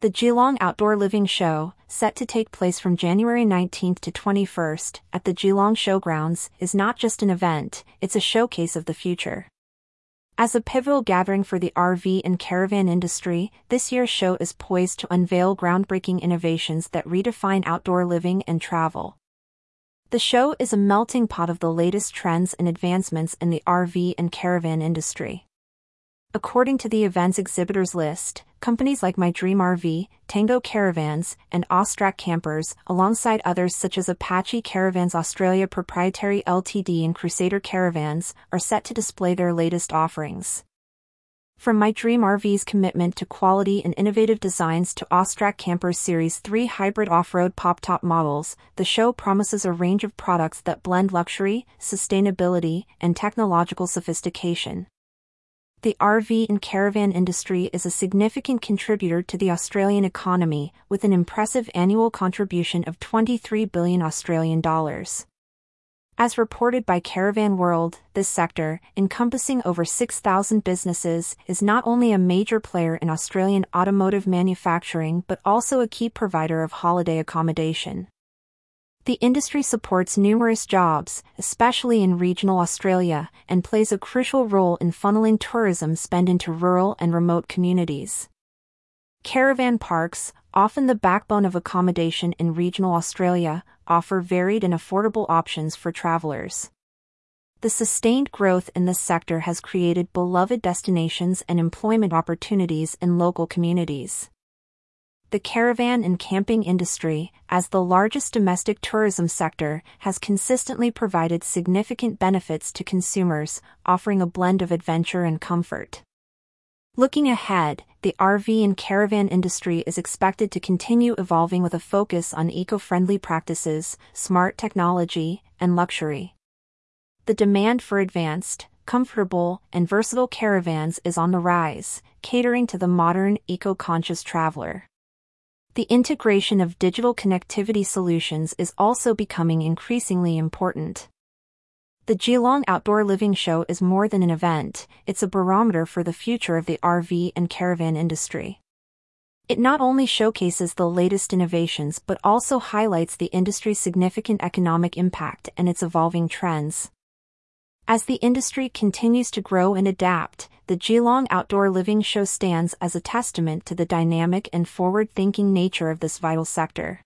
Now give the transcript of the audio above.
The Geelong Outdoor Living Show, set to take place from January 19th to 21st at the Geelong Showgrounds, is not just an event, it's a showcase of the future. As a pivotal gathering for the RV and caravan industry, this year's show is poised to unveil groundbreaking innovations that redefine outdoor living and travel. The show is a melting pot of the latest trends and advancements in the RV and caravan industry. According to the event's exhibitors list, companies like My Dream RV, Tango Caravans, and Austrack Campers, alongside others such as Apache Caravans Australia Proprietary Ltd and Crusader Caravans, are set to display their latest offerings. From My Dream RV's commitment to quality and innovative designs to Austrack Campers Series 3 hybrid off-road pop-top models, the show promises a range of products that blend luxury, sustainability, and technological sophistication. The RV and caravan industry is a significant contributor to the Australian economy, with an impressive annual contribution of 23 billion Australian dollars. As reported by Caravan World, this sector, encompassing over 6,000 businesses, is not only a major player in Australian automotive manufacturing but also a key provider of holiday accommodation. The industry supports numerous jobs, especially in regional Australia, and plays a crucial role in funneling tourism spend into rural and remote communities. Caravan parks, often the backbone of accommodation in regional Australia, offer varied and affordable options for travelers. The sustained growth in this sector has created beloved destinations and employment opportunities in local communities the caravan and camping industry, as the largest domestic tourism sector, has consistently provided significant benefits to consumers, offering a blend of adventure and comfort. Looking ahead, the RV and caravan industry is expected to continue evolving with a focus on eco-friendly practices, smart technology, and luxury. The demand for advanced, comfortable, and versatile caravans is on the rise, catering to the modern, eco-conscious traveler. The integration of digital connectivity solutions is also becoming increasingly important. The Geelong Outdoor Living Show is more than an event, it's a barometer for the future of the RV and caravan industry. It not only showcases the latest innovations but also highlights the industry's significant economic impact and its evolving trends. As the industry continues to grow and adapt, the Geelong Outdoor Living Show stands as a testament to the dynamic and forward-thinking nature of this vital sector.